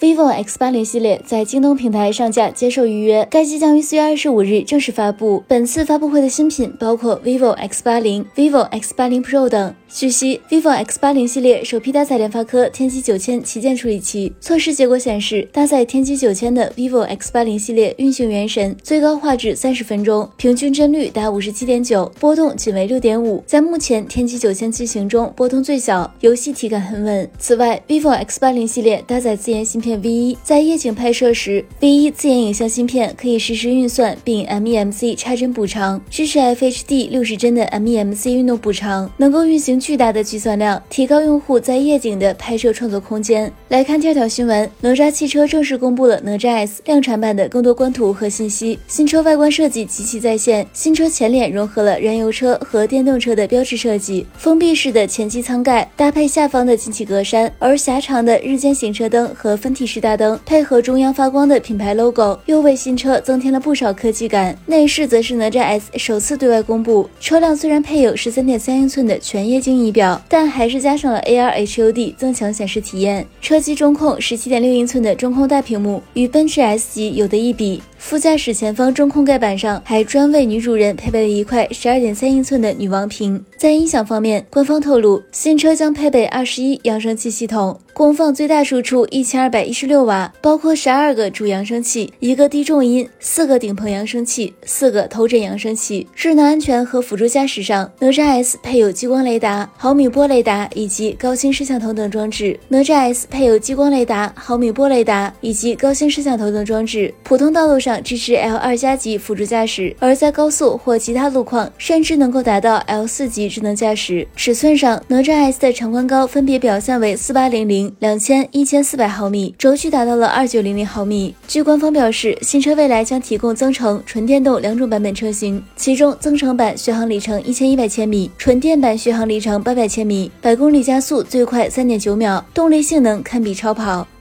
Vivo X 八零系列在京东平台上架接受预约，该机将于四月二十五日正式发布。本次发布会的新品包括 vivo X 八零、vivo X 八零 Pro 等。据悉，vivo X 八零系列首批搭载联发科天玑九千旗舰处理器。测试结果显示，搭载天玑九千的 vivo X 八零系列运行原神，最高画质三十分钟，平均帧率达五十七点九，波动仅为六点五，在目前天玑九千机型中波动最小，游戏体感很稳。此外，vivo X 八零系列搭载自研芯片 V 一，在夜景拍摄时，V 一自研影像芯片可以实时运算并 MEMC 插帧补偿，支持 FHD 六十帧的 MEMC 运动补偿，能够运行。巨大的计算量，提高用户在夜景的拍摄创作空间。来看第二条新闻，哪吒汽车正式公布了哪吒 S 量产版的更多官图和信息。新车外观设计极其在线，新车前脸融合了燃油车和电动车的标志设计，封闭式的前机舱盖搭配下方的进气格栅，而狭长的日间行车灯和分体式大灯配合中央发光的品牌 logo，又为新车增添了不少科技感。内饰则是哪吒 S 首次对外公布，车辆虽然配有十三点三英寸的全液晶。仪表，但还是加上了 AR HUD，增强显示体验。车机中控十七点六英寸的中控大屏幕，与奔驰 S 级有的一比。副驾驶前方中控盖板上还专为女主人配备了一块十二点三英寸的女王屏。在音响方面，官方透露新车将配备二十一扬声器系统，功放最大输出一千二百一十六瓦，包括十二个主扬声器、一个低重音、四个顶棚扬声器、四个头枕扬声器。智能安全和辅助驾驶上，哪吒 S 配有激光雷达、毫米波雷达以及高清摄像头等装置。哪吒 S 配有激光雷达、毫米波雷达以及高清摄像头等装置。普通道路上上。支持 L 二加级辅助驾驶，而在高速或其他路况，甚至能够达到 L 四级智能驾驶。尺寸上，哪吒 S 的长宽高分别表现为四八零零、两千、一千四百毫米，轴距达到了二九零零毫米。据官方表示，新车未来将提供增程、纯电动两种版本车型，其中增程版续航里程一千一百千米，纯电版续航里程八百千米，百公里加速最快三点九秒，动力性能堪比超跑。